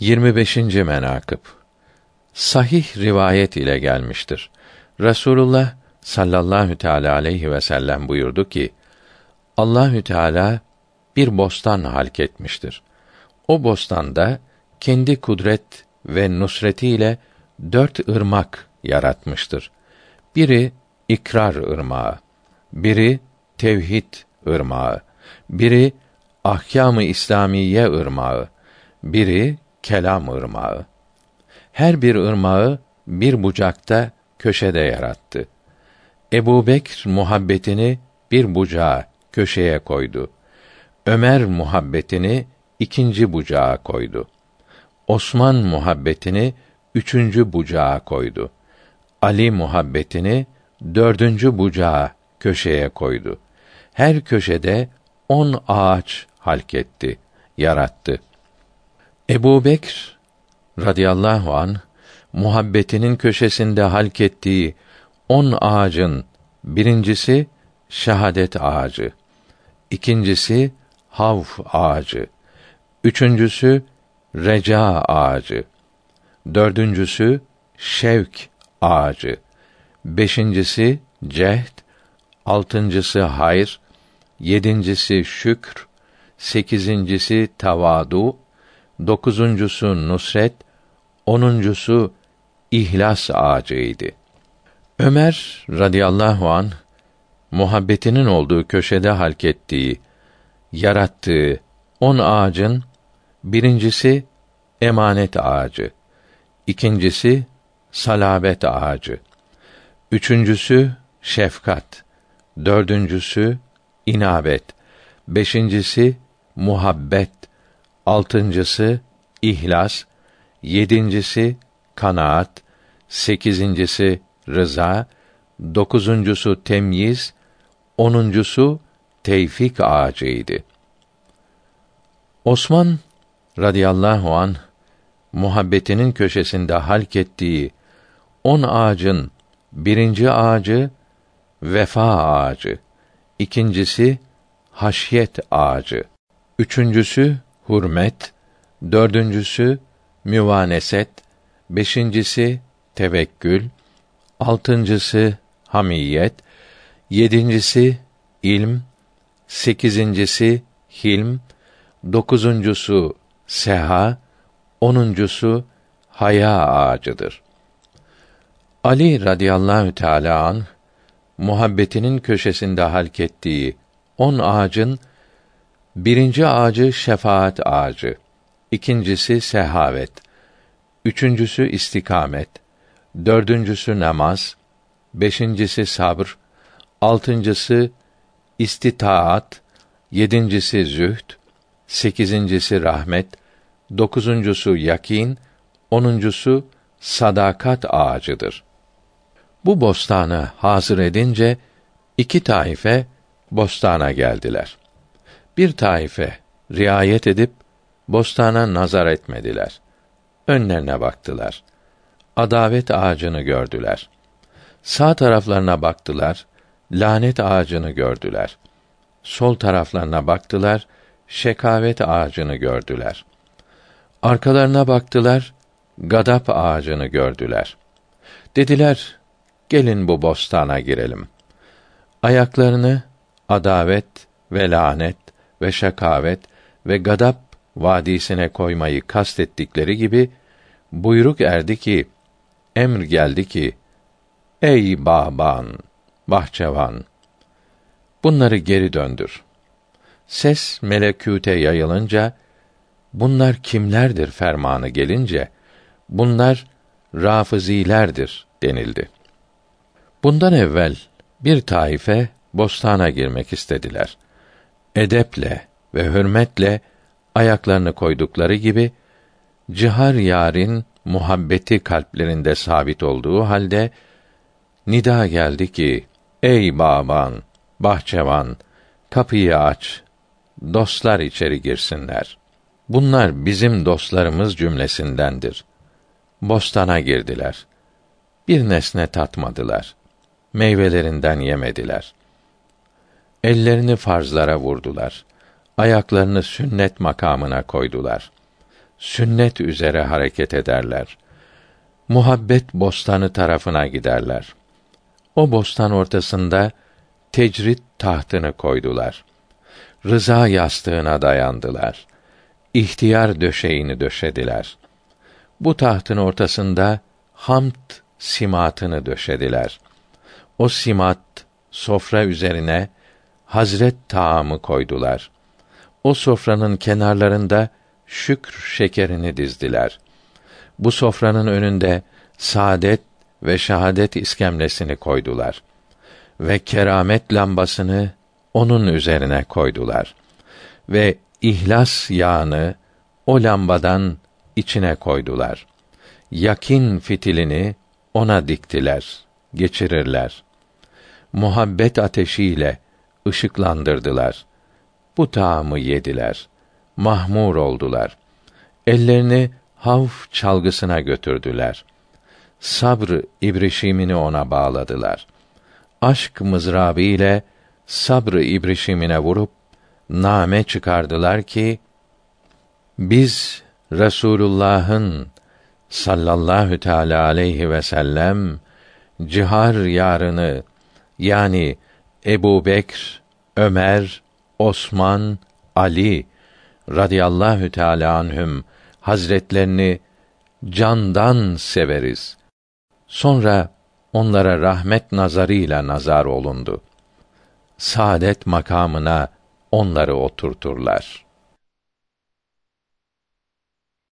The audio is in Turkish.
25. menakıb Sahih rivayet ile gelmiştir. Resulullah sallallahu teala aleyhi ve sellem buyurdu ki: Allahü Teala bir bostan halk etmiştir. O bostanda kendi kudret ve nusretiyle dört ırmak yaratmıştır. Biri ikrar ırmağı, biri tevhid ırmağı, biri ahkâm-ı İslamiye ırmağı, biri kelam ırmağı. Her bir ırmağı bir bucakta köşede yarattı. Ebu Bekr muhabbetini bir bucağa köşeye koydu. Ömer muhabbetini ikinci bucağa koydu. Osman muhabbetini üçüncü bucağa koydu. Ali muhabbetini dördüncü bucağa köşeye koydu. Her köşede on ağaç halketti, yarattı. Ebu Bekr radıyallahu an muhabbetinin köşesinde halkettiği on ağacın birincisi şehadet ağacı, ikincisi havf ağacı, üçüncüsü reca ağacı, dördüncüsü şevk ağacı, beşincisi cehd, altıncısı hayr, yedincisi şükr, sekizincisi tavadu, dokuzuncusu nusret, onuncusu ihlas ağacıydı. Ömer radıyallahu an muhabbetinin olduğu köşede halkettiği, yarattığı on ağacın birincisi emanet ağacı, ikincisi salabet ağacı, üçüncüsü şefkat, dördüncüsü inabet, beşincisi muhabbet, altıncısı ihlas, yedincisi kanaat, sekizincisi rıza, dokuzuncusu temyiz, onuncusu tevfik ağacıydı. Osman radıyallahu an muhabbetinin köşesinde halk ettiği on ağacın birinci ağacı vefa ağacı, ikincisi haşyet ağacı, üçüncüsü hurmet, dördüncüsü müvaneset, beşincisi tevekkül, altıncısı hamiyet, yedincisi ilm, sekizincisi hilm, dokuzuncusu seha, onuncusu haya ağacıdır. Ali radıyallahu teala an muhabbetinin köşesinde halkettiği on ağacın birinci ağacı şefaat ağacı, ikincisi sehavet, üçüncüsü istikamet, dördüncüsü namaz, beşincisi sabır, altıncısı istitaat, yedincisi zühd, sekizincisi rahmet, dokuzuncusu yakin, onuncusu sadakat ağacıdır. Bu bostanı hazır edince iki taife bostana geldiler. Bir taife riayet edip bostana nazar etmediler. Önlerine baktılar. Adavet ağacını gördüler. Sağ taraflarına baktılar. Lanet ağacını gördüler. Sol taraflarına baktılar. Şekavet ağacını gördüler. Arkalarına baktılar. Gadap ağacını gördüler. Dediler, gelin bu bostana girelim. Ayaklarını adavet ve lanet ve şakavet ve gadap vadisine koymayı kastettikleri gibi buyruk erdi ki emr geldi ki ey bağban bahçevan bunları geri döndür. Ses melekûte yayılınca bunlar kimlerdir fermanı gelince bunlar rafızilerdir denildi. Bundan evvel bir taife bostana girmek istediler edeple ve hürmetle ayaklarını koydukları gibi cihar yarın muhabbeti kalplerinde sabit olduğu halde nida geldi ki ey baban bahçevan kapıyı aç dostlar içeri girsinler. Bunlar bizim dostlarımız cümlesindendir. Bostana girdiler. Bir nesne tatmadılar. Meyvelerinden yemediler ellerini farzlara vurdular ayaklarını sünnet makamına koydular sünnet üzere hareket ederler. Muhabbet bostanı tarafına giderler. O bostan ortasında tecrit tahtını koydular. Rıza yastığına dayandılar. İhtiyar döşeğini döşediler. Bu tahtın ortasında hamd simatını döşediler. O simat sofra üzerine Hazret taamı koydular. O sofranın kenarlarında şükr şekerini dizdiler. Bu sofranın önünde saadet ve şahadet iskemlesini koydular ve keramet lambasını onun üzerine koydular ve ihlas yağını o lambadan içine koydular. Yakin fitilini ona diktiler, geçirirler. Muhabbet ateşiyle ışıklandırdılar. Bu taamı yediler. Mahmur oldular. Ellerini havf çalgısına götürdüler. Sabr ibrişimini ona bağladılar. Aşk mızrabı ile sabr ibrişimine vurup name çıkardılar ki biz Resulullah'ın sallallahu teala aleyhi ve sellem cihar yarını yani Ebu Bekr, Ömer, Osman, Ali radıyallahu teala anhüm hazretlerini candan severiz. Sonra onlara rahmet nazarıyla nazar olundu. Saadet makamına onları oturturlar.